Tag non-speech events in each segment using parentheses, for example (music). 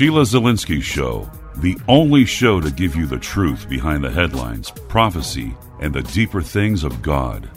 Sheila Zilinsky Show, the only show to give you the truth behind the headlines, prophecy, and the deeper things of God.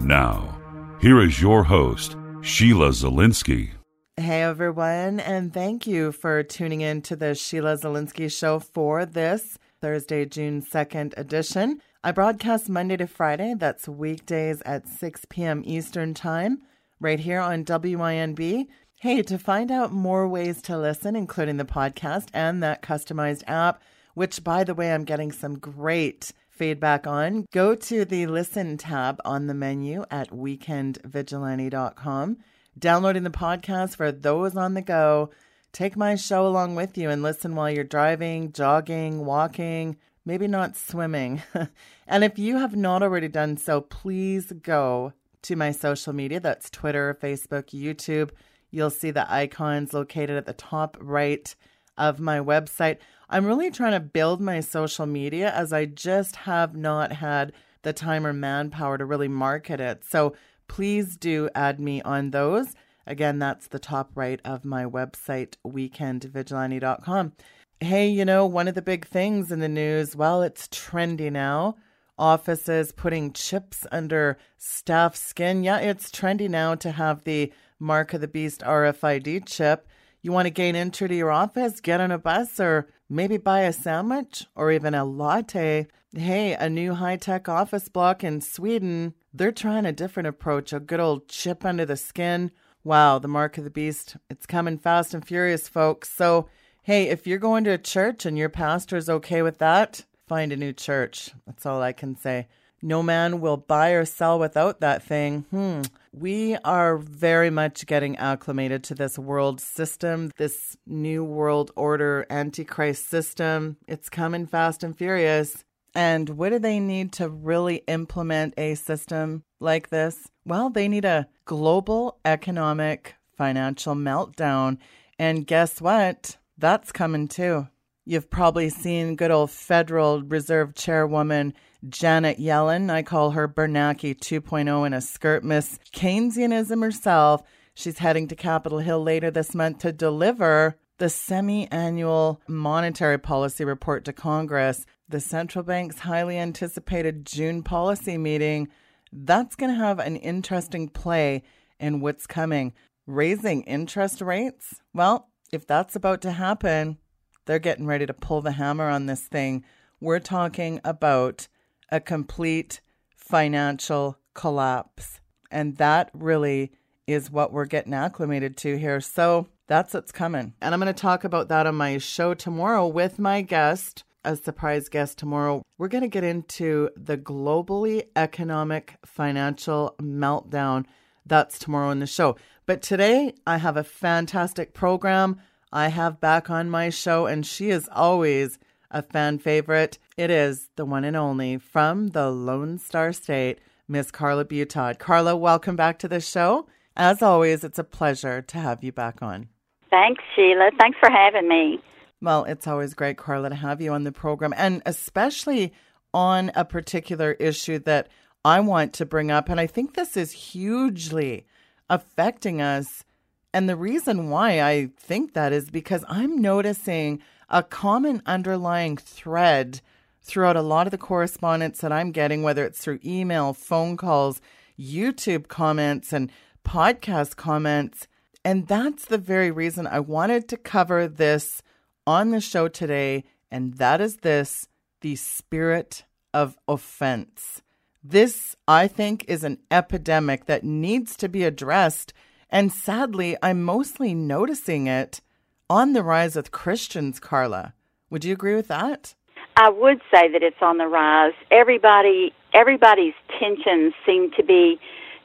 Now, here is your host, Sheila Zilinsky. Hey everyone, and thank you for tuning in to the Sheila Zilinsky Show for this Thursday, June 2nd edition. I broadcast Monday to Friday, that's weekdays at 6 p.m. Eastern Time, right here on WINB. Hey, to find out more ways to listen, including the podcast and that customized app, which, by the way, I'm getting some great feedback on, go to the Listen tab on the menu at weekendvigilante.com. Downloading the podcast for those on the go. Take my show along with you and listen while you're driving, jogging, walking, maybe not swimming. (laughs) and if you have not already done so, please go to my social media that's Twitter, Facebook, YouTube You'll see the icons located at the top right of my website. I'm really trying to build my social media as I just have not had the time or manpower to really market it. So please do add me on those. Again, that's the top right of my website, weekendvigilante.com. Hey, you know, one of the big things in the news, well, it's trendy now. Offices putting chips under staff skin. Yeah, it's trendy now to have the Mark of the Beast RFID chip. You want to gain entry to your office, get on a bus, or maybe buy a sandwich or even a latte. Hey, a new high tech office block in Sweden. They're trying a different approach, a good old chip under the skin. Wow, the mark of the beast. It's coming fast and furious, folks. So, hey, if you're going to a church and your pastor's okay with that, find a new church. That's all I can say. No man will buy or sell without that thing. Hmm. We are very much getting acclimated to this world system, this new world order antichrist system. It's coming fast and furious. And what do they need to really implement a system like this? Well, they need a global economic financial meltdown. And guess what? That's coming too. You've probably seen good old Federal Reserve Chairwoman Janet Yellen. I call her Bernanke 2.0 in a skirt. Miss Keynesianism herself. She's heading to Capitol Hill later this month to deliver the semi annual monetary policy report to Congress. The central bank's highly anticipated June policy meeting. That's going to have an interesting play in what's coming. Raising interest rates? Well, if that's about to happen, they're getting ready to pull the hammer on this thing. We're talking about a complete financial collapse. And that really is what we're getting acclimated to here. So that's what's coming. And I'm going to talk about that on my show tomorrow with my guest, a surprise guest tomorrow. We're going to get into the globally economic financial meltdown. That's tomorrow in the show. But today, I have a fantastic program I have back on my show, and she is always a fan favorite. It is the one and only from the Lone Star State, Miss Carla Butaud. Carla, welcome back to the show. As always, it's a pleasure to have you back on. Thanks, Sheila. Thanks for having me. Well, it's always great, Carla, to have you on the program, and especially on a particular issue that I want to bring up. And I think this is hugely affecting us. And the reason why I think that is because I'm noticing a common underlying thread throughout a lot of the correspondence that I'm getting, whether it's through email, phone calls, YouTube comments, and podcast comments. And that's the very reason I wanted to cover this on the show today. And that is this the spirit of offense. This, I think, is an epidemic that needs to be addressed. And sadly, I'm mostly noticing it on the rise with Christians, Carla. Would you agree with that? I would say that it's on the rise. Everybody, everybody's tensions seem to be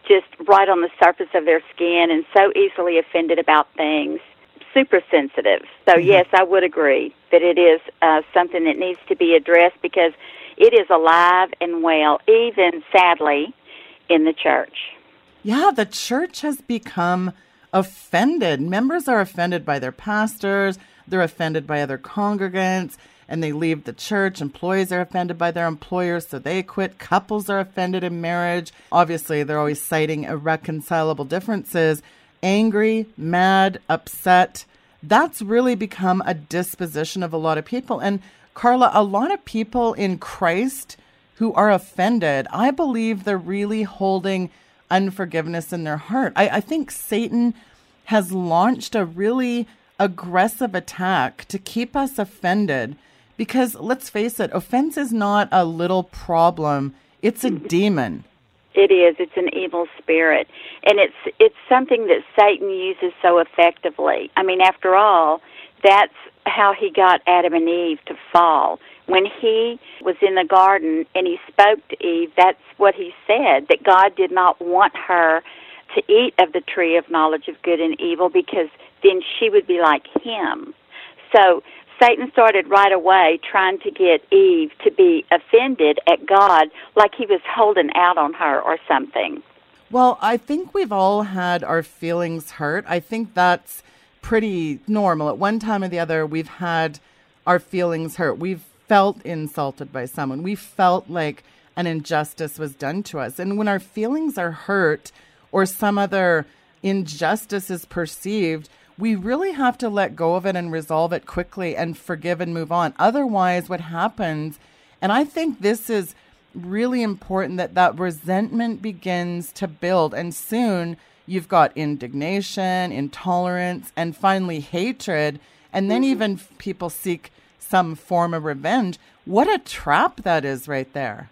just right on the surface of their skin and so easily offended about things. Super sensitive. So mm-hmm. yes, I would agree that it is uh, something that needs to be addressed because it is alive and well, even sadly, in the church. Yeah, the church has become offended. Members are offended by their pastors, they're offended by other congregants, and they leave the church. Employees are offended by their employers, so they quit. Couples are offended in marriage. Obviously, they're always citing irreconcilable differences. Angry, mad, upset. that's really become a disposition of a lot of people. And Carla, a lot of people in Christ who are offended, I believe they're really holding unforgiveness in their heart. I, I think Satan has launched a really aggressive attack to keep us offended because let's face it, offense is not a little problem, it's a demon. It is. It's an evil spirit, and it's it's something that Satan uses so effectively. I mean, after all, that's how he got Adam and Eve to fall. When he was in the garden and he spoke to Eve, that's what he said that God did not want her to eat of the tree of knowledge of good and evil because then she would be like him. So Satan started right away trying to get Eve to be offended at God like he was holding out on her or something. Well, I think we've all had our feelings hurt. I think that's pretty normal. At one time or the other, we've had our feelings hurt. We've felt insulted by someone. We felt like an injustice was done to us. And when our feelings are hurt or some other injustice is perceived, we really have to let go of it and resolve it quickly and forgive and move on. Otherwise, what happens, and I think this is really important that that resentment begins to build and soon you've got indignation, intolerance, and finally hatred, and then mm-hmm. even people seek some form of revenge. What a trap that is right there.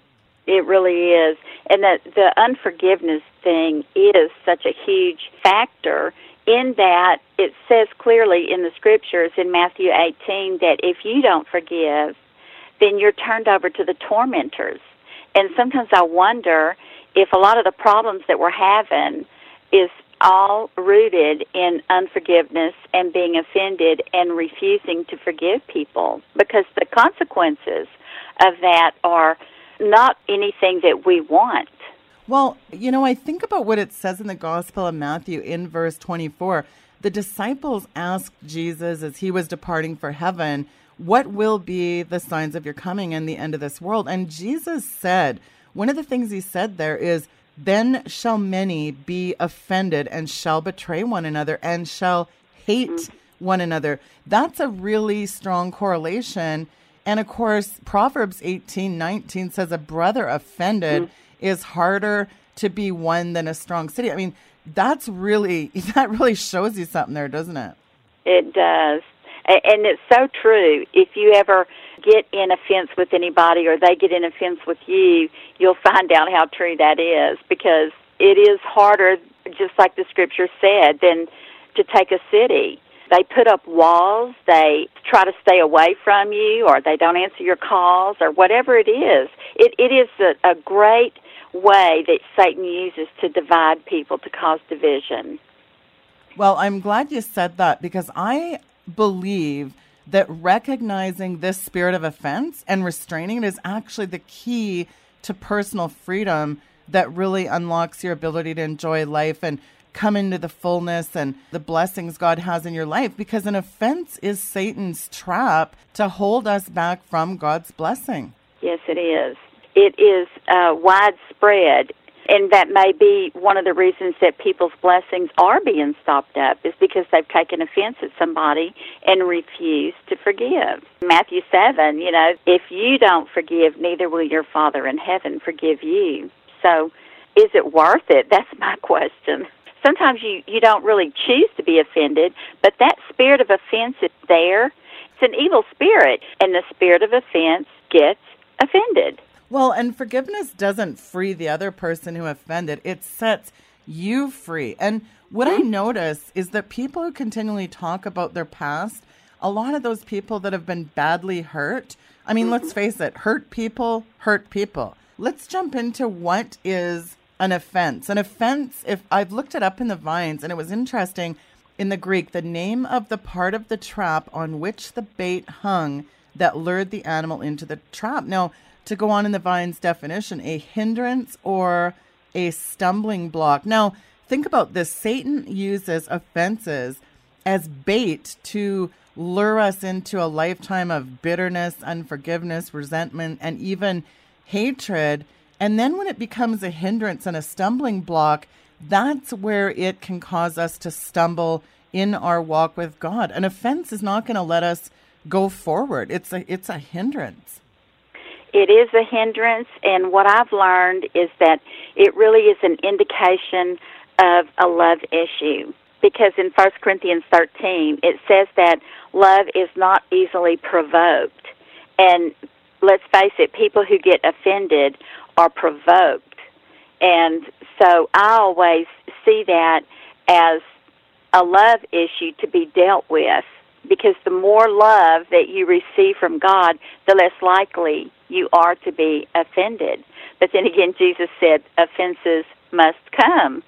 It really is. And that the unforgiveness thing is such a huge factor in that it says clearly in the scriptures in Matthew 18 that if you don't forgive, then you're turned over to the tormentors. And sometimes I wonder if a lot of the problems that we're having is all rooted in unforgiveness and being offended and refusing to forgive people because the consequences of that are not anything that we want. Well, you know, I think about what it says in the Gospel of Matthew in verse 24. The disciples asked Jesus as he was departing for heaven, What will be the signs of your coming and the end of this world? And Jesus said, one of the things he said there is, Then shall many be offended and shall betray one another and shall hate one another. That's a really strong correlation. And of course, Proverbs 18 19 says, A brother offended. Mm-hmm is harder to be won than a strong city. I mean, that's really (laughs) that really shows you something there, doesn't it? It does. And it's so true. If you ever get in a fence with anybody or they get in a fence with you, you'll find out how true that is because it is harder, just like the scripture said, than to take a city. They put up walls, they try to stay away from you, or they don't answer your calls, or whatever it is. It, it is a, a great way that Satan uses to divide people, to cause division. Well, I'm glad you said that because I believe that recognizing this spirit of offense and restraining it is actually the key to personal freedom that really unlocks your ability to enjoy life and come into the fullness and the blessings God has in your life because an offense is Satan's trap to hold us back from God's blessing. Yes, it is it is uh, widespread, and that may be one of the reasons that people's blessings are being stopped up is because they've taken offense at somebody and refused to forgive. Matthew 7, you know, if you don't forgive, neither will your Father in heaven forgive you. So, is it worth it? That's my (laughs) question. Sometimes you, you don't really choose to be offended, but that spirit of offense is there. It's an evil spirit, and the spirit of offense gets offended. Well, and forgiveness doesn't free the other person who offended, it sets you free. And what I mm-hmm. notice is that people who continually talk about their past, a lot of those people that have been badly hurt, I mean, let's mm-hmm. face it, hurt people hurt people. Let's jump into what is an offense. An offense, if I've looked it up in the Vine's and it was interesting in the Greek, the name of the part of the trap on which the bait hung that lured the animal into the trap. Now, to go on in the Vine's definition, a hindrance or a stumbling block. Now, think about this Satan uses offenses as bait to lure us into a lifetime of bitterness, unforgiveness, resentment, and even hatred. And then when it becomes a hindrance and a stumbling block, that's where it can cause us to stumble in our walk with God. An offense is not going to let us go forward. It's a it's a hindrance. It is a hindrance, and what I've learned is that it really is an indication of a love issue. Because in 1 Corinthians 13, it says that love is not easily provoked. And let's face it, people who get offended are provoked. And so I always see that as a love issue to be dealt with because the more love that you receive from God, the less likely you are to be offended. But then again, Jesus said offenses must come,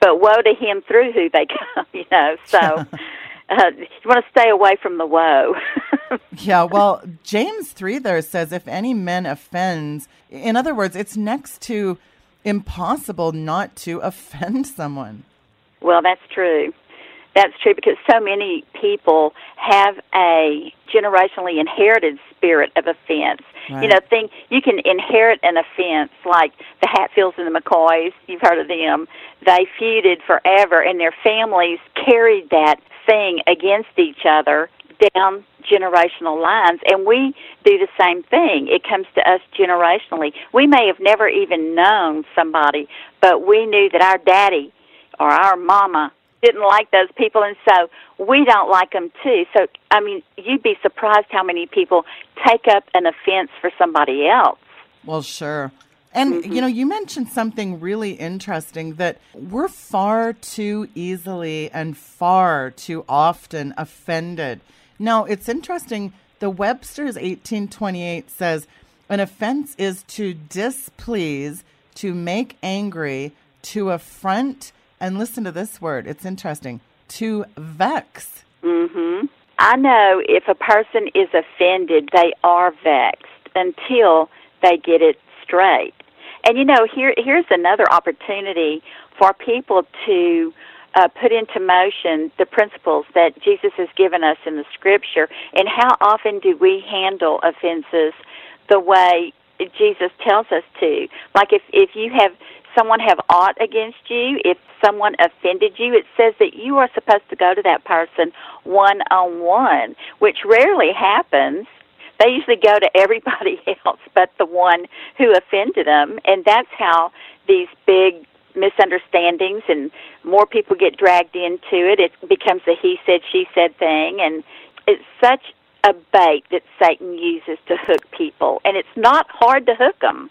but woe to him through who they (laughs) come, you know. So (laughs) uh, you want to stay away from the woe. (laughs) yeah, well, James 3 there says, if any man offends, in other words, it's next to impossible not to offend someone. Well, that's true. That's true because so many people have a generationally inherited spirit of offense. Right. You know, think you can inherit an offense like the Hatfields and the McCoys. You've heard of them. They feuded forever, and their families carried that thing against each other down generational lines and we do the same thing it comes to us generationally we may have never even known somebody but we knew that our daddy or our mama didn't like those people, and so we don't like them too. So, I mean, you'd be surprised how many people take up an offense for somebody else. Well, sure. And, mm-hmm. you know, you mentioned something really interesting that we're far too easily and far too often offended. Now, it's interesting. The Webster's 1828 says an offense is to displease, to make angry, to affront, and listen to this word. It's interesting. To vex. Mhm. I know if a person is offended, they are vexed until they get it straight. And you know, here here's another opportunity for people to uh, put into motion the principles that Jesus has given us in the Scripture. And how often do we handle offenses the way Jesus tells us to? Like if if you have someone have aught against you, if someone offended you, it says that you are supposed to go to that person one on one, which rarely happens. They usually go to (laughs) everybody else but the one who offended them, and that's how these big misunderstandings and more people get dragged into it. It becomes a he said, she said thing, and it's such a bait that Satan uses to hook people, and it's not hard to hook them.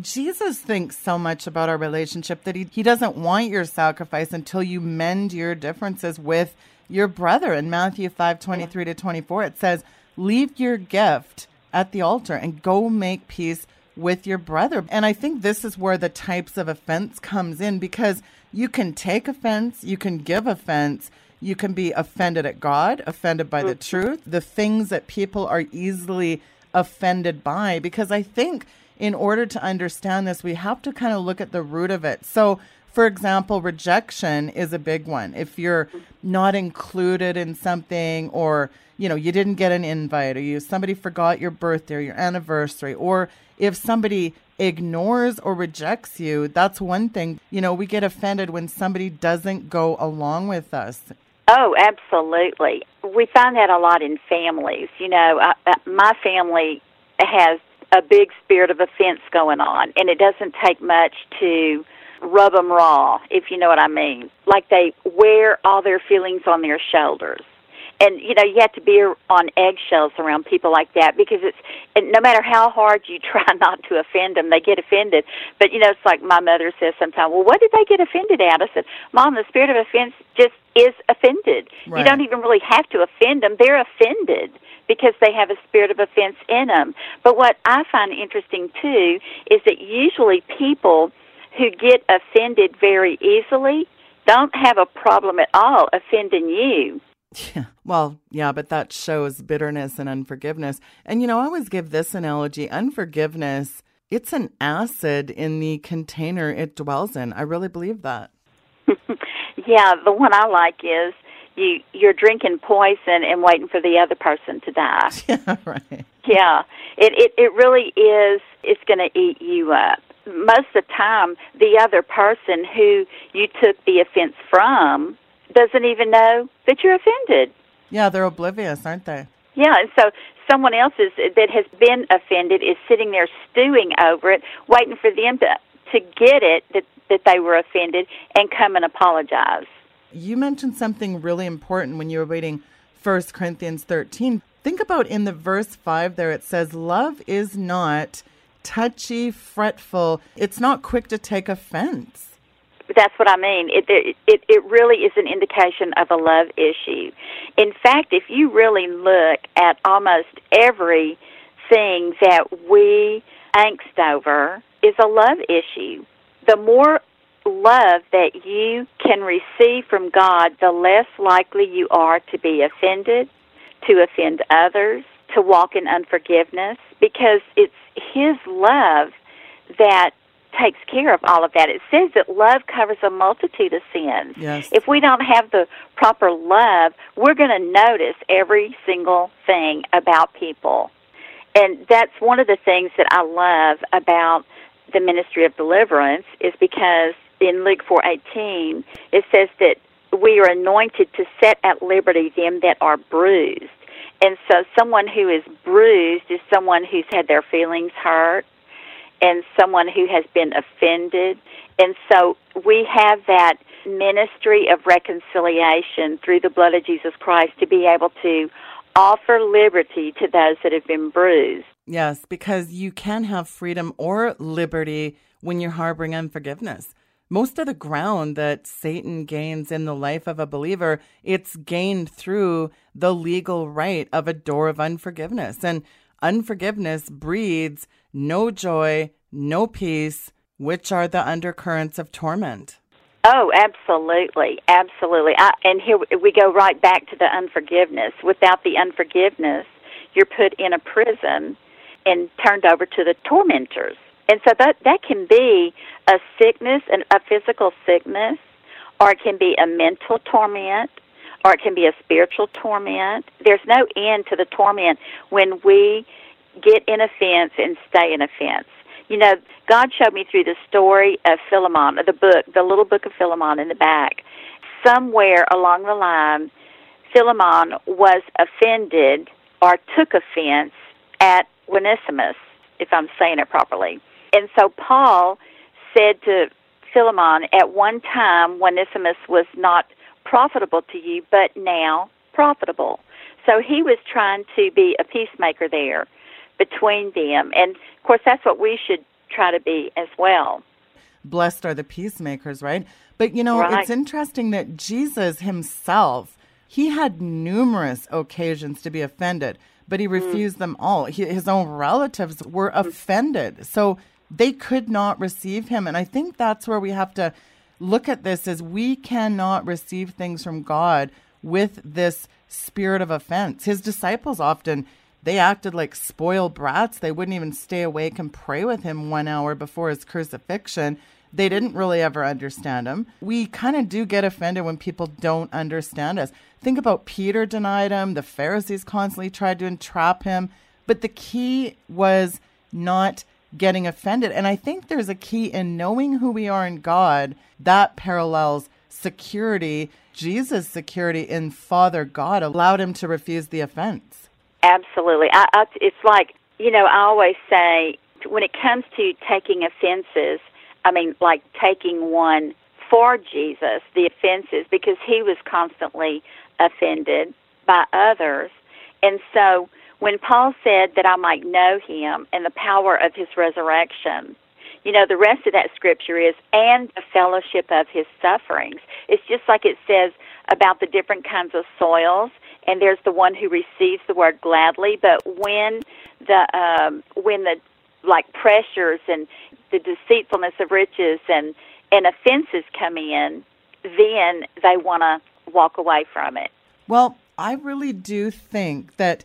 Jesus thinks so much about our relationship that he, he doesn't want your sacrifice until you mend your differences with your brother. In Matthew 5 23 to 24, it says, Leave your gift at the altar and go make peace with your brother. And I think this is where the types of offense comes in because you can take offense, you can give offense, you can be offended at God, offended by the mm-hmm. truth, the things that people are easily offended by. Because I think in order to understand this, we have to kind of look at the root of it. So, for example, rejection is a big one. If you're not included in something or, you know, you didn't get an invite or you somebody forgot your birthday or your anniversary or if somebody ignores or rejects you, that's one thing. You know, we get offended when somebody doesn't go along with us. Oh, absolutely. We find that a lot in families. You know, I, my family has a big spirit of offense going on, and it doesn't take much to rub them raw, if you know what I mean. Like they wear all their feelings on their shoulders. And you know you have to be on eggshells around people like that because it's and no matter how hard you (laughs) try not to offend them, they get offended. But you know it's like my mother says sometimes. Well, what did they get offended at? I said, Mom, the spirit of offense just is offended. Right. You don't even really have to offend them; they're offended because they have a spirit of offense in them. But what I find interesting too is that usually people who get offended very easily don't have a problem at all offending you. Yeah. Well, yeah, but that shows bitterness and unforgiveness. And you know, I always give this analogy unforgiveness, it's an acid in the container it dwells in. I really believe that. (laughs) yeah, the one I like is you you're drinking poison and waiting for the other person to die. (laughs) Yeah, right. Yeah, it it it really is. It's going to eat you up. Most of the time, the other person who you took the offense from doesn't even know that you're offended. Yeah, they're oblivious, aren't they? Yeah, and so someone else is, that has been offended is sitting there stewing over it, waiting for them to to get it that that they were offended and come and apologize. You mentioned something really important when you were reading 1 Corinthians 13. Think about in the verse 5 there it says love is not touchy, fretful. It's not quick to take offense. That's what I mean. It, it it really is an indication of a love issue. In fact, if you really look at almost everything that we angst over is a love issue. The more love that you can receive from God, the less likely you are to be offended, to offend others, to walk in unforgiveness, because it's His love that takes care of all of that. It says that love covers a multitude of sins. Yes. If we don't have the proper love, we're going to notice every single thing about people. And that's one of the things that I love about the ministry of deliverance is because in Luke 4:18 it says that we are anointed to set at liberty them that are bruised. And so someone who is bruised is someone who's had their feelings hurt and someone who has been offended. And so we have that ministry of reconciliation through the blood of Jesus Christ to be able to offer liberty to those that have been bruised. Yes, because you can have freedom or liberty when you're harboring unforgiveness. Most of the ground that Satan gains in the life of a believer, it's gained through the legal right of a door of unforgiveness. And unforgiveness breeds no joy, no peace, which are the undercurrents of torment. Oh, absolutely, absolutely. I, and here we go right back to the unforgiveness. Without the unforgiveness, you're put in a prison and turned over to the tormentors. And so that that can be a sickness, and a physical sickness, or it can be a mental torment, or it can be a spiritual torment. There's no end to the torment when we get in offense and stay in offense. You know, God showed me through the story of Philemon, the book, the little book of Philemon in the back. Somewhere along the line, Philemon was offended or took offense at Onesimus, if I'm saying it properly. And so Paul said to Philemon, at one time, Onesimus was not profitable to you, but now profitable. So he was trying to be a peacemaker there between them. And of course, that's what we should try to be as well. Blessed are the peacemakers, right? But you know, right. it's interesting that Jesus himself, he had numerous occasions to be offended, but he mm. refused mm. them all. He, his own relatives were mm. offended. So they could not receive him. And I think that's where we have to look at this is we cannot receive things from God with this spirit of offense. His disciples often they acted like spoiled brats. They wouldn't even stay awake and pray with him one hour before his crucifixion. They didn't really ever understand him. We kind of do get offended when people don't understand us. Think about Peter denied him, the Pharisees constantly tried to entrap him. But the key was not getting offended. And I think there's a key in knowing who we are in God that parallels security. Jesus' security in Father God allowed him to refuse the offense. Absolutely. I, I, it's like, you know, I always say when it comes to taking offenses, I mean, like taking one for Jesus, the offenses, because he was constantly offended by others. And so when Paul said that I might know him and the power of his resurrection, you know, the rest of that scripture is, and the fellowship of his sufferings. It's just like it says about the different kinds of soils and there's the one who receives the word gladly. But when the um, when the like pressures and the deceitfulness of riches and and offenses come in, then they want to walk away from it. Well, I really do think that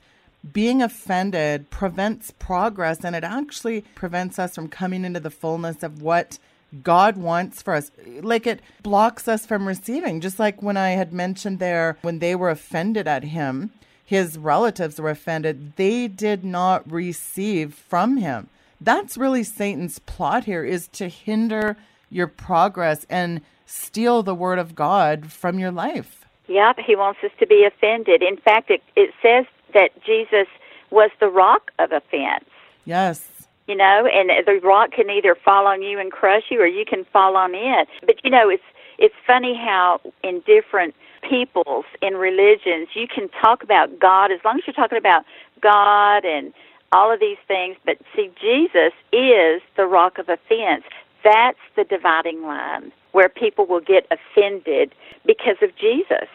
being offended prevents progress and it actually prevents us from coming into the fullness of what God wants for us. Like it blocks us from receiving. Just like when I had mentioned there, when they were offended at him, his relatives were offended, they did not receive from him. That's really Satan's plot here is to hinder your progress and steal the word of God from your life. Yep, he wants us to be offended. In fact, it, it says that Jesus was the rock of offense. Yes. You know, and the rock can either fall on you and crush you or you can fall on it. But you know, it's it's funny how in different peoples in religions you can talk about God as long as you're talking about God and all of these things, but see Jesus is the rock of offense. That's the dividing line where people will get offended because of Jesus.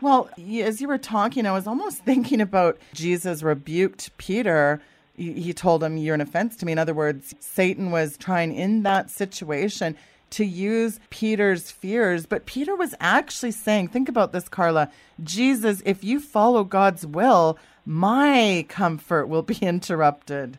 Well, as you were talking, I was almost (laughs) thinking about Jesus rebuked Peter. He told him, You're an offense to me. In other words, Satan was trying in that situation to use Peter's fears. But Peter was actually saying, Think about this, Carla. Jesus, if you follow God's will, my comfort will be (laughs) interrupted.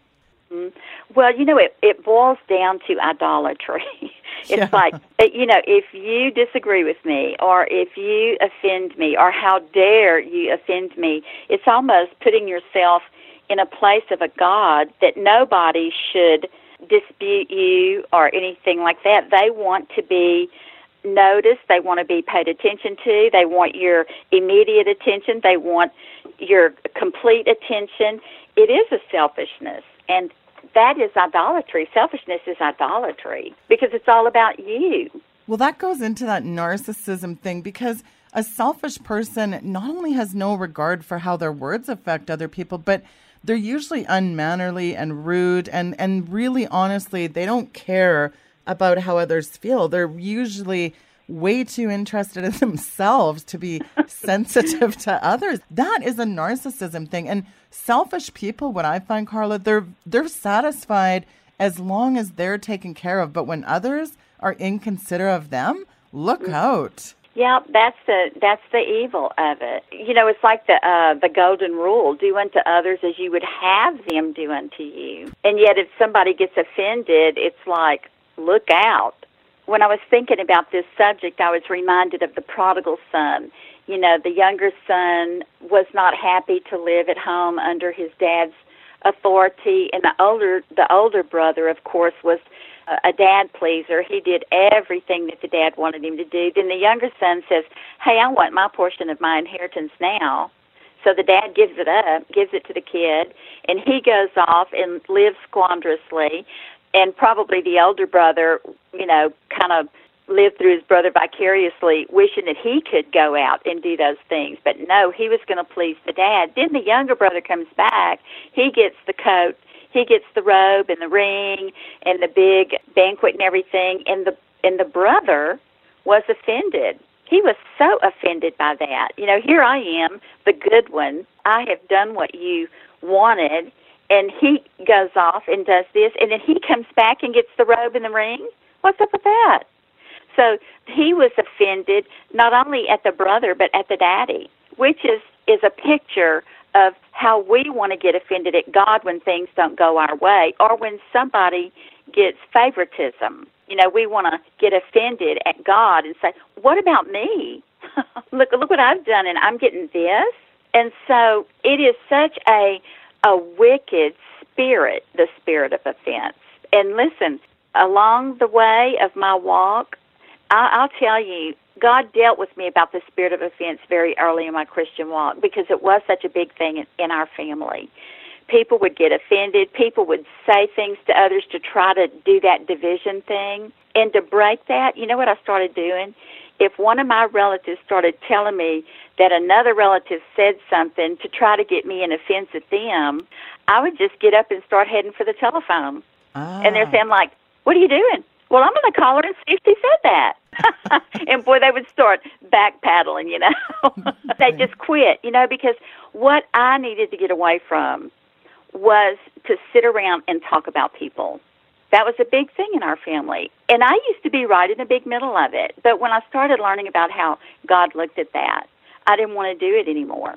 Mm-hmm. Well, you know, it, it boils down to idolatry. (laughs) it's yeah. like, you know, if you disagree with me or if you offend me or how dare you offend me, it's almost putting yourself in a place of a God that nobody should dispute you or anything like that. They want to be noticed. They want to be paid attention to. They want your immediate attention. They want your complete attention. It is a selfishness. And that is idolatry. Selfishness is idolatry because it's all about you. Well, that goes into that narcissism thing because a selfish person not only has no regard for how their words affect other people, but they're usually unmannerly and rude and, and really honestly, they don't care about how others feel. They're usually way too interested in (laughs) themselves to be (laughs) sensitive to others. That is a narcissism thing. And selfish people, what I find, Carla, they're they're satisfied as long as they're taken care of. But when others are inconsiderate of them, look mm. out. Yeah, that's the that's the evil of it. You know, it's like the uh, the golden rule: do unto others as you would have them do unto you. And yet, if somebody gets offended, it's like, look out. When I was thinking about this subject, I was reminded of the prodigal son. You know, the younger son was not happy to live at home under his dad's authority, and the older the older brother, of course, was a dad pleaser. He did everything that the dad wanted him to do. Then the younger son says, "Hey, I want my portion of my inheritance now." So the dad gives it up, gives it to the kid, and he goes off and lives squanderously. And probably the elder brother, you know, kind of lived through his brother vicariously, wishing that he could go out and do those things. But no, he was going to please the dad. Then the younger brother comes back. He gets the coat he gets the robe and the ring and the big banquet and everything and the and the brother was offended he was so offended by that you know here i am the good one i have done what you wanted and he goes off and does this and then he comes back and gets the robe and the ring what's up with that so he was offended not only at the brother but at the daddy which is is a picture of how we want to get offended at God when things don't go our way or when somebody gets favoritism. You know, we want to get offended at God and say, "What about me? (laughs) look, look what I've done, and I'm getting this." And so it is such a a wicked spirit, the spirit of offense. And listen, along the way of my walk, I, I'll tell you, God dealt with me about the spirit of offense very early in my Christian walk because it was such a big thing in, in our family. People would get offended. People would say things to others to try to do that division thing. And to break that, you know what I started doing? If one of my relatives started telling me that another relative said something to try to get me an offense at them, I would just get up and start heading for the telephone. Ah. And they're saying, like, what are you doing? Well, I'm going to call her and see if she said that. (laughs) and boy, they would start backpedaling, you know. (laughs) they just quit, you know, because what I needed to get away from was to sit around and talk about people. That was a big thing in our family. And I used to be right in the big middle of it. But when I started learning about how God looked at that, I didn't want to do it anymore.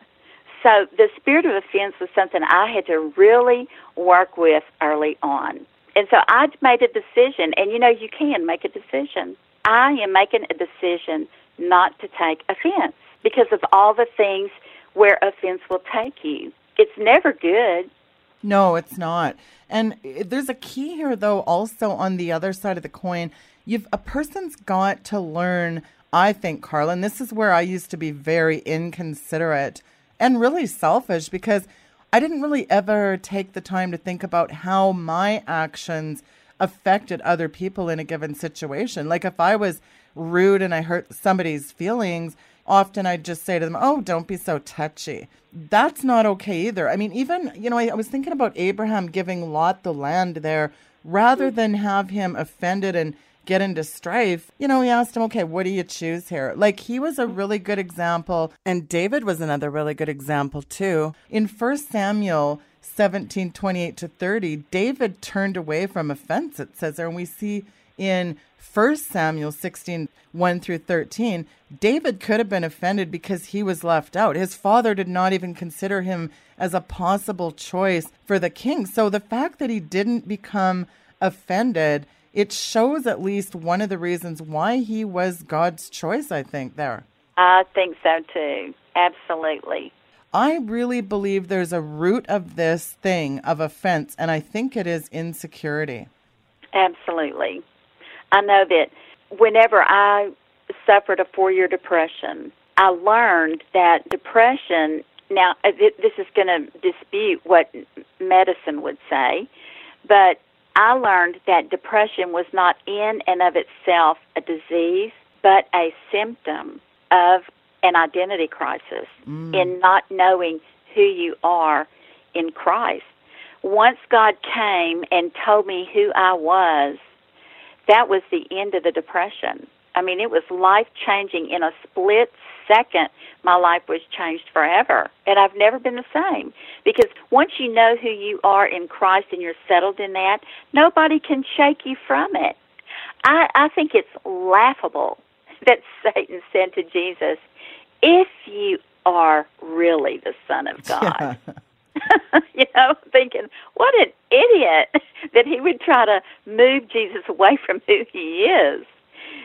So the spirit of offense was something I had to really work with early on. And so I made a decision, and you know, you can make a decision. I am making a decision not to take offense because of all the things where offense will take you. It's never good. No, it's not. And eh, there's a key here, though, also on the other side of the coin. You've a person's got to learn, I think, Carla, and this is where I used to be very inconsiderate and really selfish because I didn't really ever take the time to think about how my actions affected other people in a given situation. Like if I was rude and I hurt somebody's feelings, often I'd just say to them, Oh, don't be so touchy. That's not okay either. I mean, even, you know, I, I was thinking about Abraham giving Lot the land there rather hmm. than have him offended and get into strife, you know, he asked him, okay, what do you choose here? Like he was a hmm. really good example. And David was another really good example too. In First Samuel 17, 28 to 30, David turned away from offense, it says there. And we see in 1 Samuel 16, 1 through 13, David could have been offended because he was left out. His father did not even consider him as a possible choice for the king. So the fact that he didn't become offended, it shows at least one of the reasons why he was God's choice, I think, there. I think so too. Absolutely. I really believe there's a root of this thing of offense, and I think it is insecurity. Absolutely. I know that whenever I suffered a four year depression, I learned that depression, now uh, this is going to dispute what medicine would say, but I learned that depression was not in and of itself a disease, but a symptom of an identity crisis mm. in not knowing who you are in Christ. Once God came and told me who I was, that was the end of the depression. I mean, it was life changing in a split second. My life was changed forever, and I've never been the same. Because once you know who you are in Christ and you're settled in that, nobody can shake you from it. I, I think it's laughable (laughs) that Satan said to Jesus, if you are really the Son of (laughs) God. (laughs) You know, thinking, what an idiot (laughs) that he would try to move Jesus away from who he is.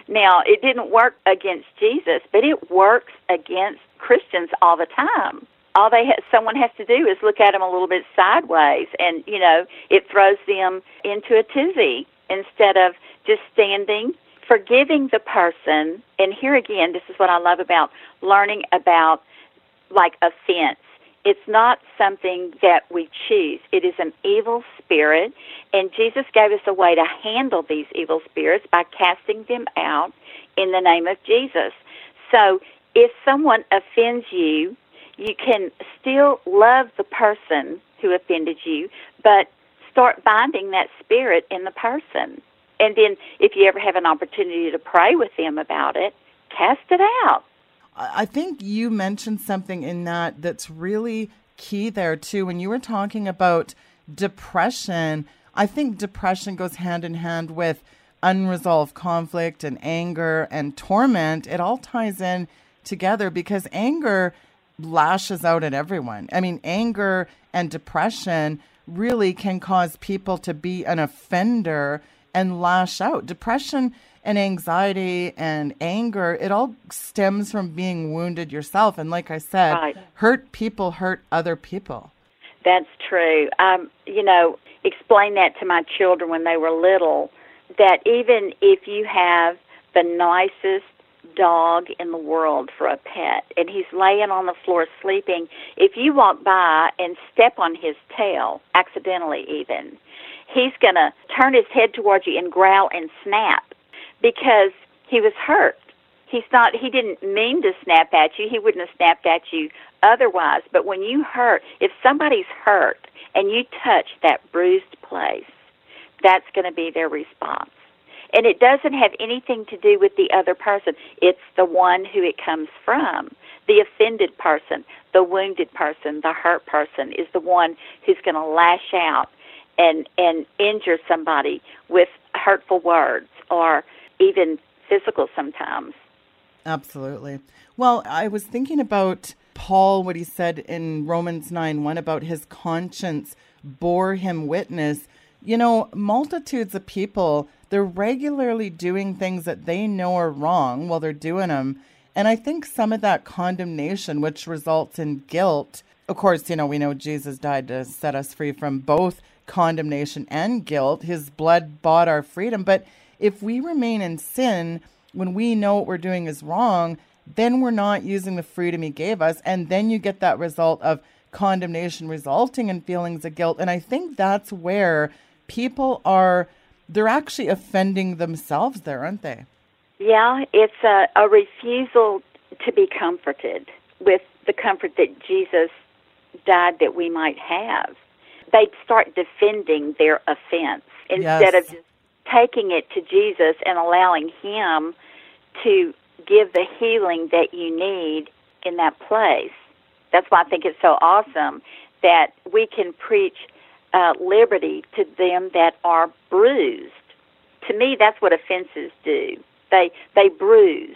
Now, it didn't work against Jesus, but it works against Christians all the time. All they ha- someone has to do is look at them a little bit sideways, and you know, it throws them into a tizzy instead of just standing forgiving the person, and here again, this is what I love about learning about like offense. It's not something that we choose. It is an evil spirit, and Jesus gave us a way to handle these evil spirits by casting them out in the name of Jesus. So, if someone offends you, you can still love the person who offended you, but start binding that spirit in the person. And then if you ever have an opportunity to pray with them about it, cast it out. I think you mentioned something in that that's really key there too. When you were talking about depression, I think depression goes hand in hand with unresolved conflict and anger and torment. It all ties in together because anger lashes out at everyone. I mean, anger and depression really can cause people to be an offender and lash out. Depression and anxiety and anger, it all stems from being wounded yourself. And like I said, right. hurt people hurt other people. That's true. Um, you know, explain that to my children when they were little that even if you have the nicest dog in the world for a pet and he's laying on the floor sleeping, if you walk by and step on his tail, accidentally even, he's going to turn his head towards you and growl and snap because he was hurt. He's not he didn't mean to snap at you. He wouldn't have snapped at you otherwise. But when you hurt, if somebody's hurt and you touch that bruised place, that's going to be their response. And it doesn't have anything to do with the other person. It's the one who it comes from. The offended person, the wounded person, the hurt person is the one who's going to lash out and and injure somebody with hurtful words or even physical sometimes. Absolutely. Well, I was thinking about Paul, what he said in Romans 9 1 about his conscience bore him witness. You know, multitudes of people, they're regularly doing things that they know are wrong while they're doing them. And I think some of that condemnation, which results in guilt, of course, you know, we know Jesus died to set us free from both condemnation and guilt. His blood bought our freedom. But if we remain in sin when we know what we're doing is wrong, then we're not using the freedom he gave us. And then you get that result of condemnation resulting in feelings of guilt. And I think that's where people are, they're actually offending themselves there, aren't they? Yeah, it's a, a refusal to be comforted with the comfort that Jesus died that we might have. They'd start defending their offense instead Yes. of just taking it to Jesus and allowing Him to give the healing that you need in that place. That's why I think it's so awesome that we can preach uh, liberty to them that are bruised. To me, that's what offenses do. They they bruise,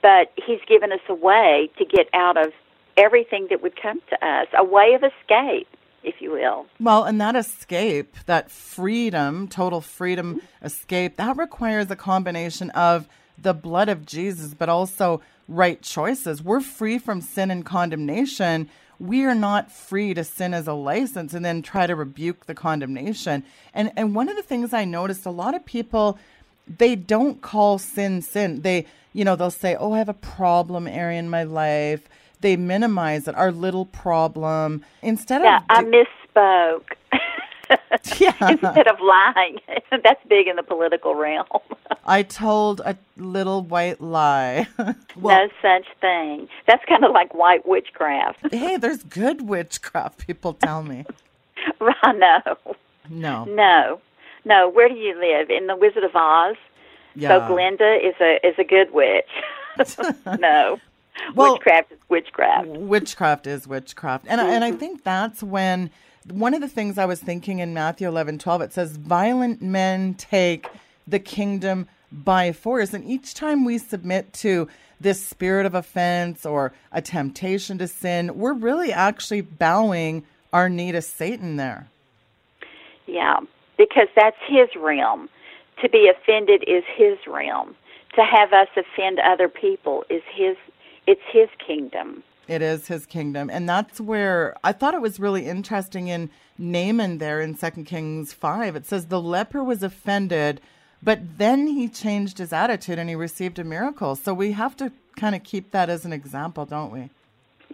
but He's given us a way to get out of everything that would come to us, a way of escape, if you will. Well, and that escape, that freedom, total freedom mm-hmm. escape, that requires a combination of the blood of Jesus, but also right choices. We're free from sin and condemnation. We are not free to sin as a license and then try to rebuke the condemnation. And and one of the things I noticed, a lot of people they don't call sin sin. They, you know, they'll say, "Oh, I have a problem area in my life." They minimize it, our little problem, instead Yeah, of I misspoke. (laughs) (laughs) Yeah. Instead of lying, (laughs) that's big in the political realm. I told a little white lie. well, no such thing. That's kind of like white witchcraft. hey, there's good witchcraft, people tell me. No, No. no, no. Where do you live? In the Wizard of Oz? Yeah. So Glinda is a is a good witch. no, (laughs) Well- witchcraft is witchcraft. witchcraft is witchcraft. And, I and I mm-hmm. think that's when one of the things I was thinking in Matthew 11 12, it says, Violent men take the kingdom by force. And each time we submit to this spirit of offense or a temptation to sin, we're really actually bowing our knee to Satan there. Yeah, because that's his realm. To be offended is his realm. To have us offend other people is his. It's his kingdom. It is his kingdom. And that's where I thought it was really interesting in Naaman there in 2 Kings 5. It says the leper was offended, but then he changed his attitude and he received a miracle. So we have to kind of keep that as an example, don't we?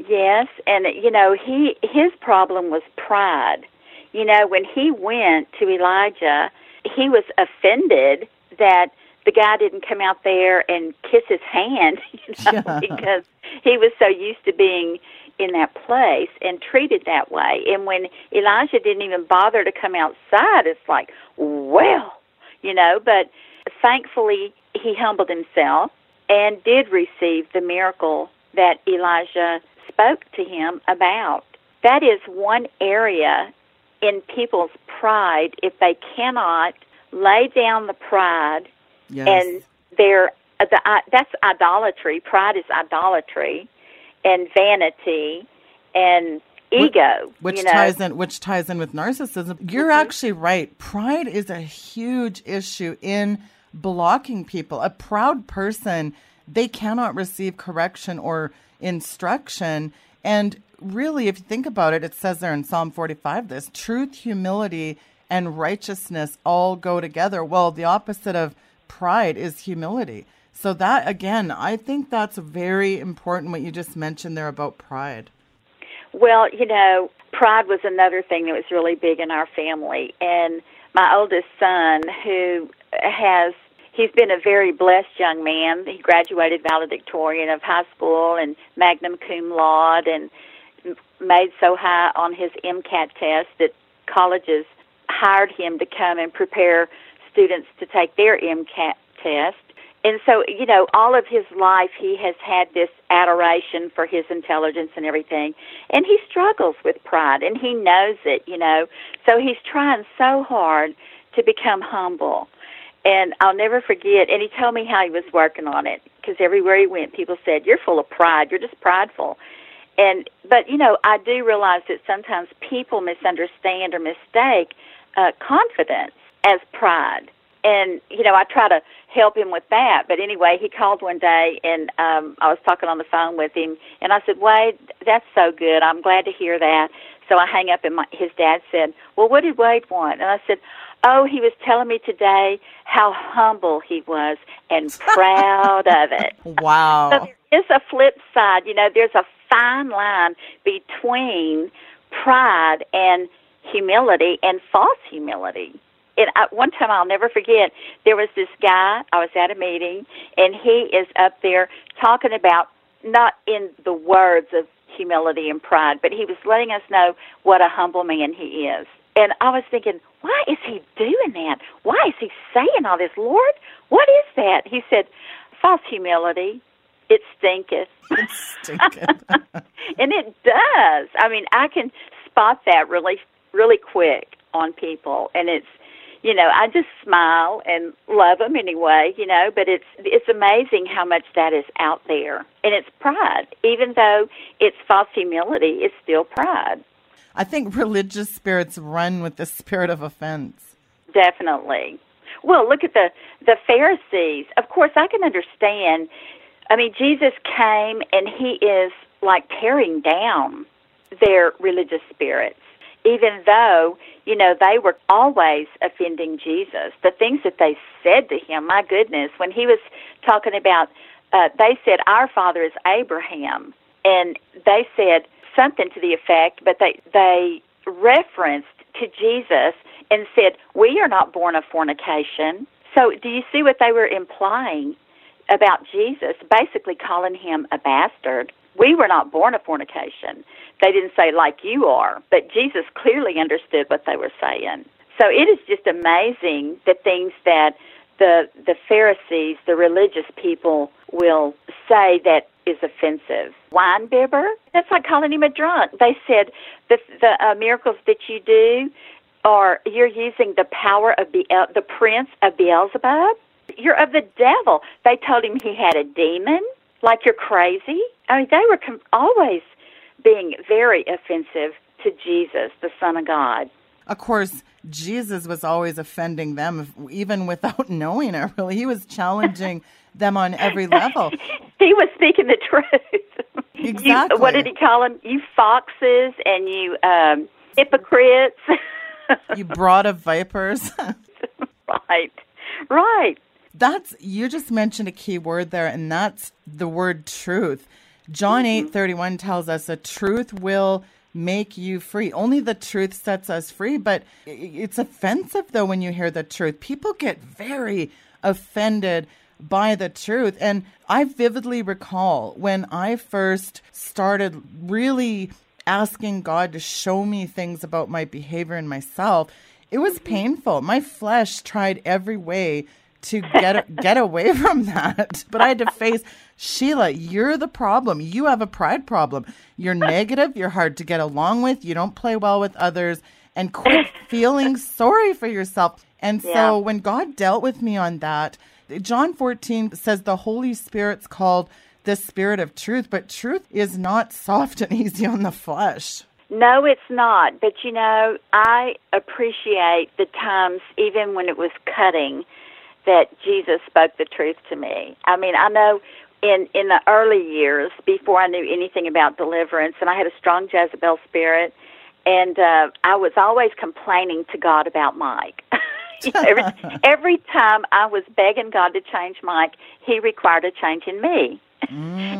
Yes, and you know he his problem was pride. You know when he went to Elijah, he was offended that the guy didn't come out there and kiss his hand, (laughs) you know, Yeah. because he was so used to being in that place and treated that way. And when Elijah didn't even bother to come outside, it's like, well, you know, but thankfully he humbled himself and did receive the miracle that Elijah spoke to him about. That is one area in people's pride if they cannot lay down the pride Yes. and their the uh, that's idolatry. Pride is idolatry, and vanity, and ego. which you know? ties in which ties in with narcissism. You're actually right. Pride is a huge issue in blocking people. A proud person, they cannot receive correction or instruction. And really, if you think about it, it says there in Psalm 45 this truth, humility, and righteousness all go together. Well, the opposite of pride is humility. So, that again, I think that's very important what you just mentioned there about pride. Well, you know, pride was another thing that was really big in our family. And my oldest son, who has, he's been a very blessed young man. He graduated valedictorian of high school and magna cum laude and made so high on his MCAT test that colleges hired him to come and prepare students to take their MCAT test. And so, you know, all of his life he has had this adoration for his intelligence and everything. And he struggles with pride and he knows it, you know. So he's trying so hard to become humble. And I'll never forget, and he told me how he was working on it because everywhere he went, people said, You're full of pride. You're just prideful. And, but, you know, I do realize that sometimes people misunderstand or mistake uh, confidence as pride. and you know I try to help him with that. But anyway, he called one day, and um, I was talking on the phone with him, and I said, Wade, that's so good. I'm glad to hear that. So I hang up, and my, his dad said, Well, what did Wade want? And I said, Oh, he was telling me today how humble he was and (laughs) proud of it. Wow. So there is a flip side. You know, there's a fine line between pride and humility and false humility. And I, one time I'll never forget, there was this guy, I was at a meeting, and he is up there talking about, not in the words of humility and pride, but he was letting us know what a humble man he is. And I was thinking, why is he doing that? Why is he saying all this? Lord, what is that? He said, false humility. It stinketh. (laughs) It stinketh. (laughs) and it does. I mean, I can spot that really, really quick on people, and it's, you know, I just smile and love them anyway, you know. But it's it's amazing how much that is out there, and it's pride. Even though it's false humility, it's still pride. I think religious spirits run with the spirit of offense. Definitely. Well, look at the the Pharisees. Of course, I can understand. I mean, Jesus came and he is like tearing down their religious spirits, even though you know they were always offending Jesus. The things that they said to him, my goodness, when he was talking about, uh, they said, "Our father is Abraham," and they said something to the effect, but they they referenced to Jesus and said, "We are not born of fornication." So, do you see what they were implying about Jesus? Basically, calling him a bastard. We were not born of fornication. They didn't say like you are, but Jesus clearly understood what they were saying. So it is just amazing the things that the the Pharisees, the religious people, will say that is offensive. Wine bibber? That's like calling him a drunk. They said the the uh, miracles that you do are you're using the power of the the prince of Beelzebub. You're of the devil. They told him he had a demon. Like you're crazy. I mean, they were com- always being very offensive to Jesus, the Son of God. Of course, Jesus was always offending them, even without (laughs) knowing it. Really, he was challenging (laughs) them on every level. he was speaking the truth. (laughs) Exactly. You, what did he call them? You foxes and you um, hypocrites. you brood of vipers. right, right. That's you just mentioned a key word there, and that's the word truth. John mm-hmm. eight thirty one tells us the truth will make you free. Only the truth sets us free, but it's offensive though when you hear the truth. People get very offended by the truth. And I vividly recall when I first started really asking God to show me things about my behavior and myself, it was painful. My flesh tried every way to get get away (laughs) from that. But I had to face Sheila, you're the problem. You have a pride problem. You're negative, you're hard to get along with, you don't play well with others, and quit (laughs) feeling sorry for yourself. And so Yeah. when God dealt with me on that, John 14 says the Holy Spirit's called the Spirit of truth, but truth is not soft and (laughs) easy on the flesh. No, it's not. But you know, I appreciate the times, even when it was cutting, that Jesus spoke the truth to me. I mean, I know in in the early years, before I knew anything about deliverance, and I had a strong Jezebel spirit, and uh, I was always complaining to God about Mike. (laughs) Every, (laughs) every time I was begging God to change Mike, He required a change in me. (laughs)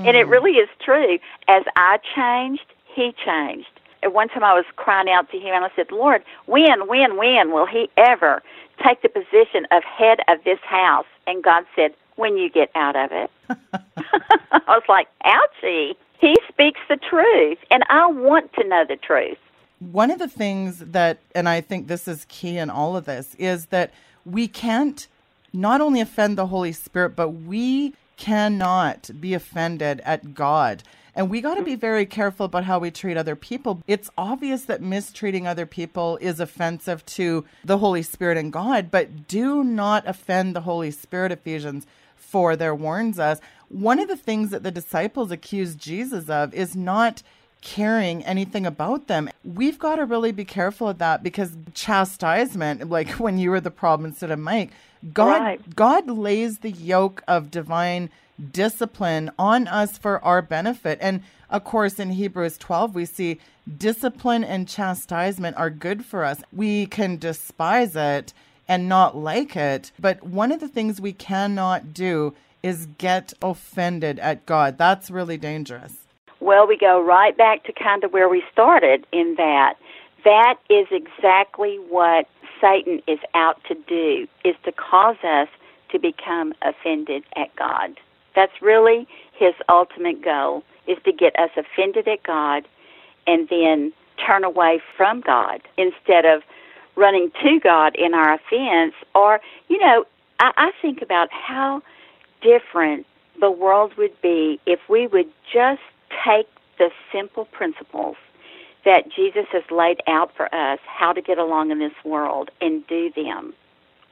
and it really is true. As I changed, He changed. At one time I was crying out to Him and I said, Lord, when, when, when will He ever take the position of head of this house? And God said, when you get out of it. (laughs) (laughs) I was like, ouchie. He speaks the truth, and I want to know the truth. One of the things that, and I think this is key in all of this, is that we can't not only offend the Holy Spirit, but we cannot be offended at God. And we got to mm. be very careful about how we treat other people. It's obvious that mistreating other people is offensive to the Holy Spirit and God, but do not offend the Holy Spirit, Ephesians 4 there warns us. One of the things that the disciples accused Jesus of is not caring anything about them. We've got to really be careful of that because chastisement, like when you were the problem instead of Mike, God Right. God lays the yoke of divine discipline on us for our benefit. And of course in Hebrews 12 we see discipline and chastisement are good for us. We can despise it and not like it, but one of the things we cannot do is get offended at God. That's really dangerous. Well, we go right back to kind of where we started in that. That is exactly what Satan is out to do, is to cause us to become offended at God. That's really his ultimate goal, is to get us offended at God and then turn away from God instead of running to God in our offense. Or, you know, I, I think about how different the world would be if we would just take the simple principles that Jesus has laid out for us, how to get along in this world, and do them.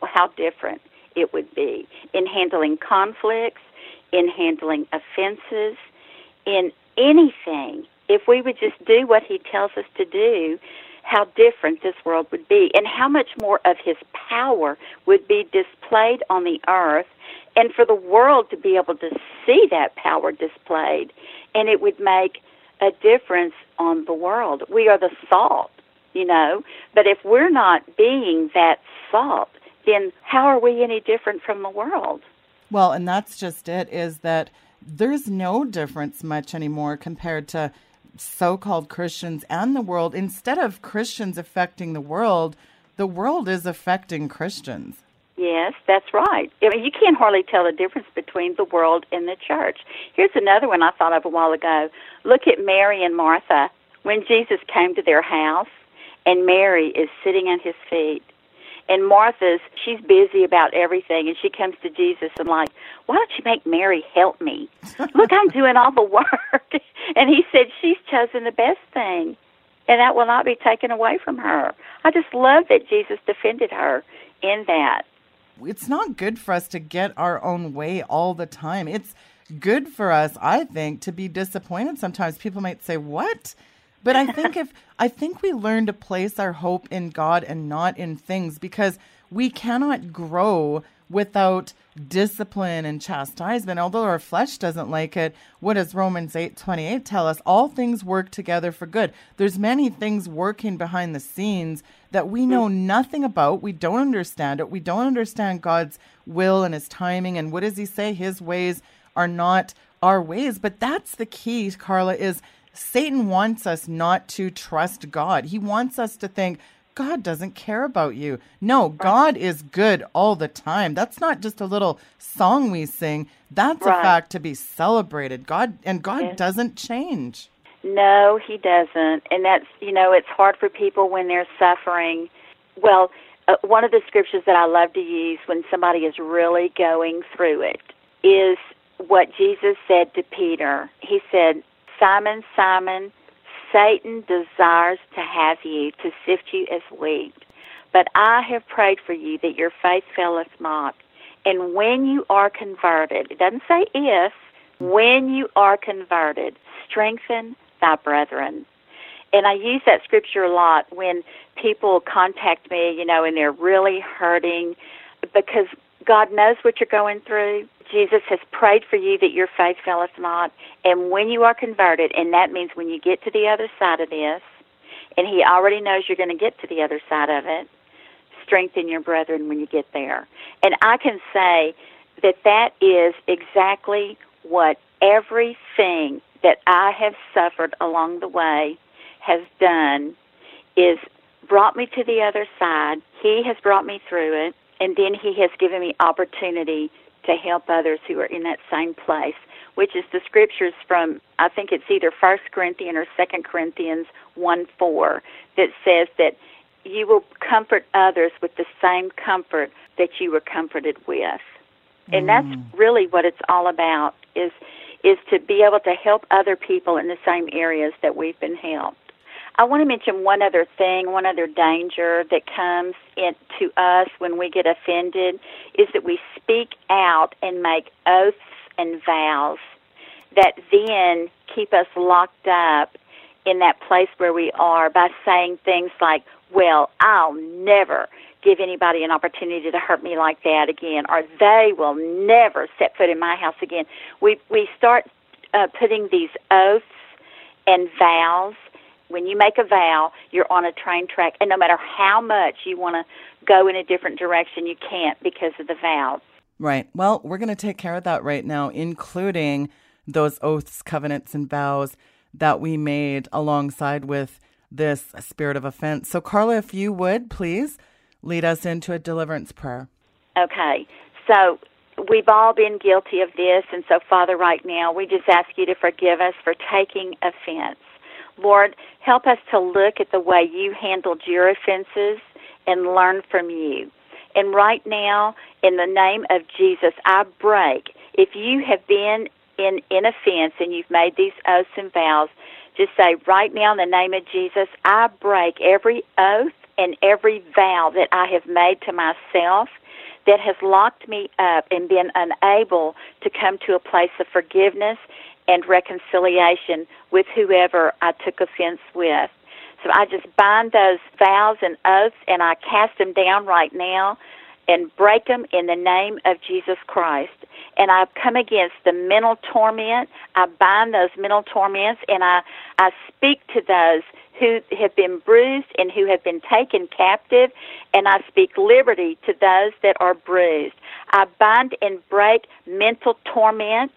How different it would be in handling conflicts, in handling offenses, in anything. If we would just do what He tells us to do, how different this world would be, and how much more of His power would be displayed on the earth, and for the world to be able to see that power displayed, and it would make a difference on the world. We are the salt, you know, but if we're not being that salt, then how are we any different from the world? Well, and that's just it is that there's no difference much anymore compared to so called Christians and the world. Instead of Christians affecting the world, the world is affecting Christians. Yes, that's right. I mean, you can't hardly tell the difference between the world and the church. Here's another one I thought of a while ago. Look at Mary and Martha. When Jesus came to their house, and Mary is sitting at his feet, and Martha's, she's busy about everything, and she comes to Jesus and like, why don't you make Mary help me? Look, I'm doing all the (laughs) work. and he said, she's chosen the best thing, and that will not be taken away from her. I just love that Jesus defended her in that. It's not good for us to get our own way all the time. It's good for us, I think, to be disappointed sometimes. People might say, What? But I think if (laughs) I think we learn to place our hope in God and not in things because we cannot grow without discipline and chastisement. Although our flesh doesn't like it, what does Romans eight twenty eight tell us? All things work together for good. There's many things working behind the scenes that we know hmm. nothing about. We don't understand it. We don't understand God's will and his timing and what does he say? His ways are not our ways. But that's the key, Carla, is Satan wants us not to trust God. He wants us to think God doesn't care about you. No, God is good all the time. That's not just a little song we sing. That's a fact to be celebrated. God and God Yes. doesn't change. No, he doesn't. And that's, you know, it's hard for people when they're suffering. Well, uh, one of the scriptures that I love to use when somebody is really going through it is what Jesus said to Peter. He said, Simon, Simon, Satan desires to have you, to sift you as wheat. But I have prayed for you that your faith faileth not. And when you are converted, it doesn't say if, when you are converted, strengthen thy brethren. And I use that scripture a lot when people contact me, you know, and they're really hurting because God knows what you're going through. Jesus has prayed for you that your faith faileth not. And when you are converted, and that means when you get to the other side of this, and He already knows you're going to get to the other side of it, strengthen your brethren when you get there. And I can say that that is exactly what everything that I have suffered along the way has done is brought me to the other side. He has brought me through it, and then He has given me opportunity to help others who are in that same place, which is the scriptures from, I think it's either First Corinthians or Second Corinthians 1 4, that says that you will comfort others with the same comfort that you were comforted with. And that's mm. really what it's all about is is to be able to help other people in the same areas that we've been helped. I want to mention one other thing, one other danger that comes in, to us when we get offended is that we speak out and make oaths and vows that then keep us locked up in that place where we are by saying things like, well, I'll never give anybody an opportunity to hurt me like that again, or they will never set foot in my house again. We we start uh, putting these oaths and vows. When you make a vow, you're on a train track, and no matter how much you want to go in a different direction, you can't because of the vow. Right. Well, we're going to take care of that right now, including those oaths, covenants, and vows that we made alongside with this spirit of offense. So, Carla, if you would please lead us into a deliverance prayer. Okay. So, we've all been guilty of this, and so, Father, right now, we just ask you to forgive us for taking offense. Lord, help us to look at the way you handled your offenses and learn from you. And right now, in the name of Jesus, I break. If you have been in, in offense and you've made these oaths and vows, just say, right now, in the name of Jesus, I break every oath and every vow that I have made to myself that has locked me up and been unable to come to a place of forgiveness and reconciliation with whoever I took offense with. So I just bind those vows and oaths and I cast them down right now and break them in the name of Jesus Christ. And I come against the mental torment. I bind those mental torments and I, I speak to those who have been bruised and who have been taken captive, and I speak liberty to those that are bruised. I bind and break mental torment,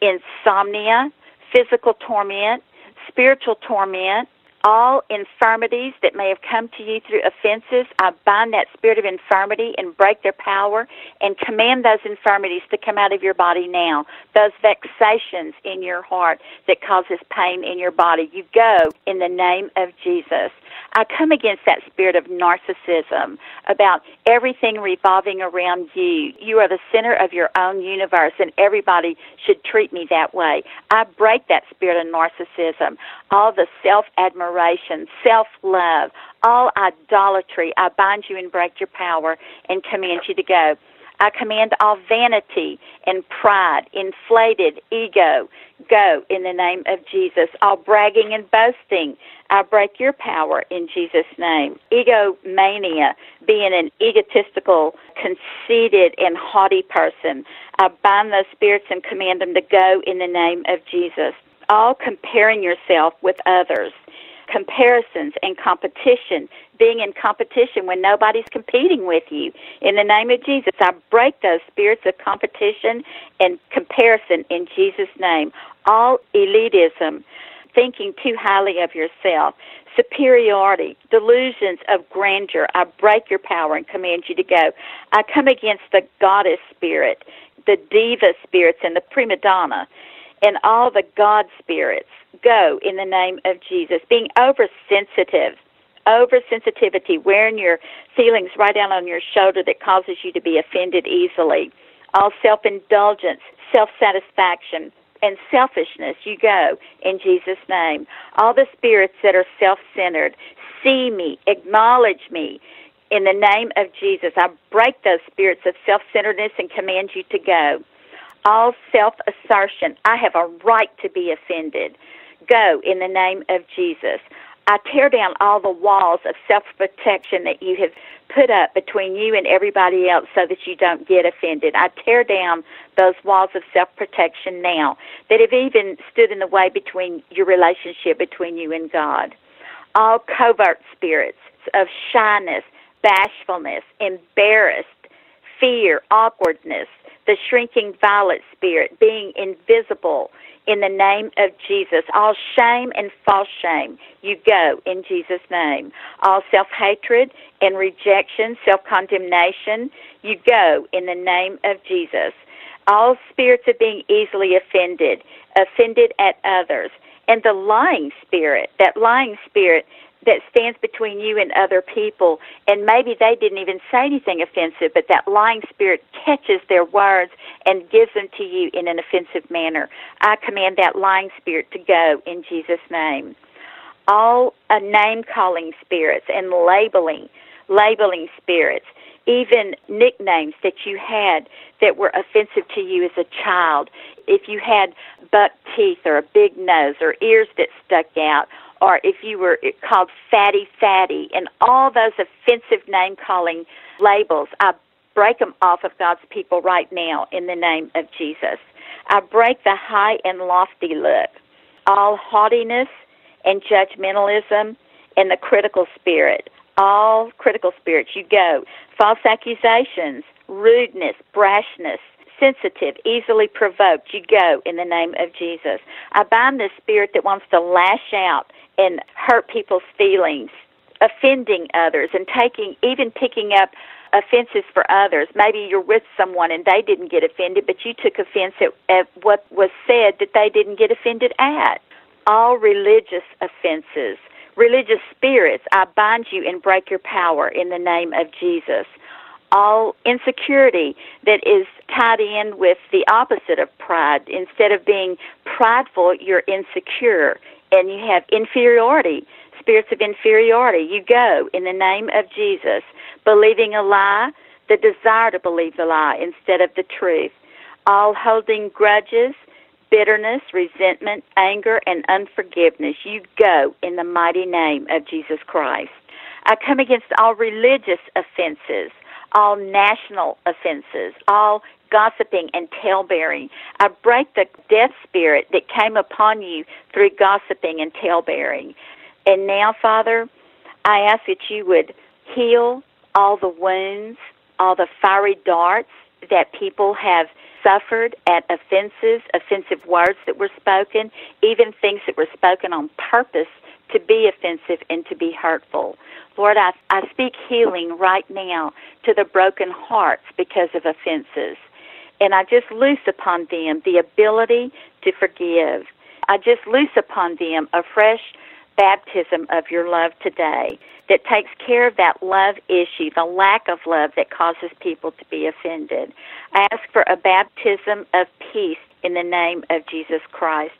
insomnia, physical torment, spiritual torment, all infirmities that may have come to you through offenses, I bind that spirit of infirmity and break their power and command those infirmities to come out of your body now. Those vexations in your heart that causes pain in your body, you go in the name of Jesus. I come against that spirit of narcissism about everything revolving around you. You are the center of your own universe, and everybody should treat me that way. I break that spirit of narcissism, all the self admiration, self love, all idolatry. I bind you and break your power and command you to go. I command all vanity and pride, inflated ego, go in the name of Jesus. All bragging and boasting, I break your power in Jesus' name. Egomania, being an egotistical, conceited, and haughty person, I bind those spirits and command them to go in the name of Jesus. All comparing yourself with others comparisons and competition, being in competition when nobody's competing with you. In the name of Jesus, I break those spirits of competition and comparison in Jesus' name. All elitism, thinking too highly of yourself, superiority, delusions of grandeur, I break your power and command you to go. I come against the goddess spirit, the diva spirits, and the prima donna, and all the God spirits go in the name of Jesus. Being oversensitive, oversensitivity, wearing your feelings right down on your shoulder that causes you to be offended easily. All self indulgence, self satisfaction, and selfishness, you go in Jesus' name. All the spirits that are self centered, see me, acknowledge me. In the name of Jesus, I break those spirits of self centeredness and command you to go. All self assertion, I have a right to be offended. Go in the name of Jesus. I tear down all the walls of self protection that you have put up between you and everybody else so that you don't get offended. I tear down those walls of self protection now that have even stood in the way between your relationship between you and God. All covert spirits of shyness, bashfulness, embarrassed, fear, awkwardness, the shrinking violet spirit, being invisible, in the name of Jesus. All shame and false shame, you go in Jesus' name. All self hatred and rejection, self condemnation, you go in the name of Jesus. All spirits of being easily offended, offended at others. And the lying spirit, that lying spirit that stands between you and other people, and maybe they didn't even say anything offensive, but that lying spirit catches their words and gives them to you in an offensive manner. I command that lying spirit to go in Jesus' name. All uh, name calling spirits and labeling, labeling spirits, even nicknames that you had that were offensive to you as a child. If you had buck teeth or a big nose or ears that stuck out, or if you were called fatty fatty and all those offensive name calling labels, I break them off of God's people right now in the name of Jesus. I break the high and lofty look, all haughtiness and judgmentalism and the critical spirit. All critical spirits, you go. False accusations, rudeness, brashness, sensitive, easily provoked, you go in the name of Jesus. I bind the spirit that wants to lash out and hurt people's feelings, offending others, and taking, even picking up offenses for others. Maybe you're with someone and they didn't get offended, but you took offense at, at what was said that they didn't get offended at. All religious offenses, religious spirits, I bind you and break your power in the name of Jesus all insecurity that is tied in with the opposite of pride. Instead of being prideful, you're insecure and you have inferiority, spirits of inferiority. You go in the name of Jesus, believing a lie, the desire to believe the lie instead of the truth. All holding grudges, bitterness, resentment, anger, and unforgiveness. You go in the mighty name of Jesus Christ. I come against all religious offenses all national offenses, all gossiping and talebearing. I break the death spirit that came upon you through gossiping and talebearing. And now, Father, I ask that you would heal all the wounds, all the fiery darts that people have suffered at offenses, offensive words that were spoken, even things that were spoken on purpose to be offensive and to be hurtful. Lord, I, I speak healing right now to the broken hearts because of offenses. And I just loose upon them the ability to forgive. I just loose upon them a fresh baptism of your love today that takes care of that love issue, the lack of love that causes people to be offended. I ask for a baptism of peace in the name of Jesus Christ.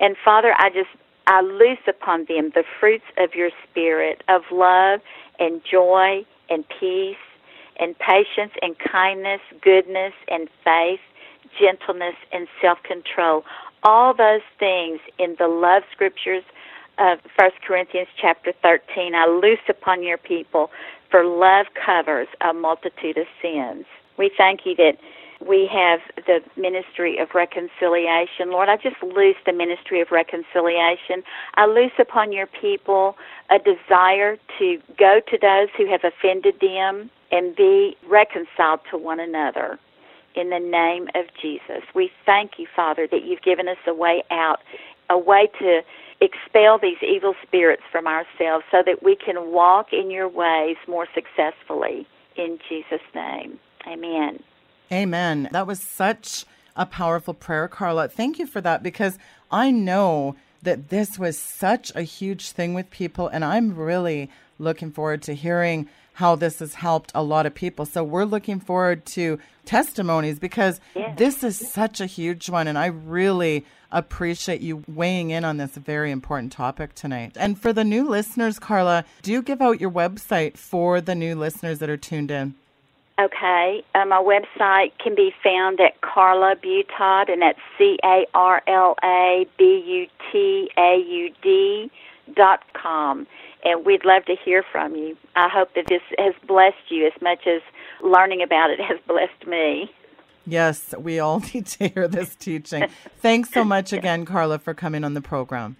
And Father, I just I loose upon them the fruits of your spirit of love and joy and peace and patience and kindness, goodness and faith, gentleness and self control. All those things in the love scriptures of 1 Corinthians chapter 13, I loose upon your people, for love covers a multitude of sins. We thank you that we have the ministry of reconciliation. Lord, I just loose the ministry of reconciliation. I loose upon your people a desire to go to those who have offended them and be reconciled to one another. In the name of Jesus, we thank you, Father, that you've given us a way out, a way to expel these evil spirits from ourselves so that we can walk in your ways more successfully. In Jesus' name, amen. Amen. That was such a powerful prayer, Carla. Thank you for that because I know that this was such a huge thing with people, and I'm really looking forward to hearing how this has helped a lot of people. So we're looking forward to testimonies because yes. this is such a huge one, and I really appreciate you weighing in on this very important topic tonight. And for the new listeners, Carla, do you give out your website for the new listeners that are tuned in? Okay. Uh, my website can be found at Carla Butaud, and that's C A R L A B U T A U D dot com. And we'd love to hear from you. I hope that this has blessed you as much as learning about it (laughs) has blessed me. Yes, we all (laughs) need to hear this teaching. Thanks so much again, Carla, for coming on the program.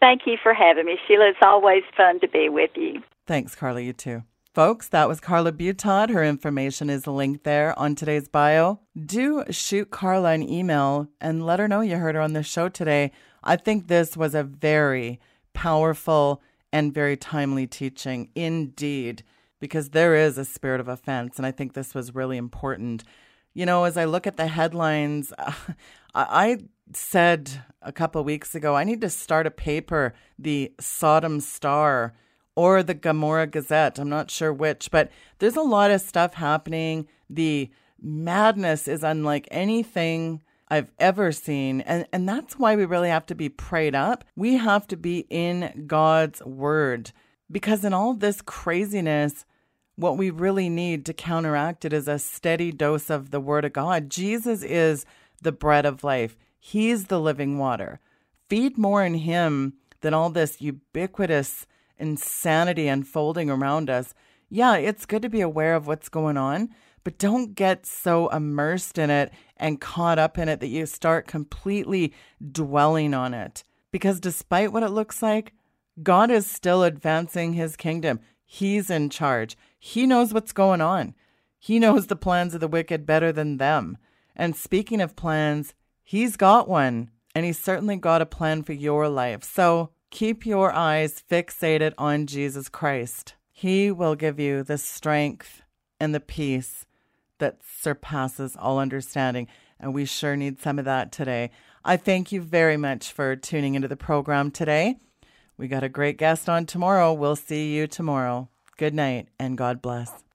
Thank you for having me, Sheila. It's always fun to be with you. Thanks, Carla. You too. Folks, that was Carla Butaud. Her information is linked there on today's bio. Do shoot Carla an email and let her know you heard her on the show today. I think this was a very powerful and very timely teaching indeed, because there is a spirit of offense. And I think this was really important. You know, as I look at the headlines, (laughs) I said a couple of weeks ago, I need to start a paper, the Sodom Star or the Gomorrah Gazette. I'm not sure which, but there's a lot of stuff happening. The madness is unlike anything I've ever seen. And, and that's why we really have to be prayed up. We have to be in God's word because in all this craziness, what we really need to counteract it is a steady dose of the word of God. Jesus is the bread of life. He's the living water. Feed more in him than all this ubiquitous insanity unfolding around us. Yeah, it's good to be aware of what's going on, but don't get so immersed in it and caught up in it that you start completely dwelling on it. Because despite what it looks like, God is still advancing his kingdom. He's in charge. He knows what's going on. He knows the plans of the wicked better than them. And speaking of plans, he's got one. And he's certainly got a plan for your life. So keep your eyes fixated on Jesus Christ. He will give you the strength and the peace that surpasses all understanding. And we sure need some of that today. I thank you very much for tuning into the program today. We got a great guest on tomorrow. We'll see you tomorrow. Good night and God bless.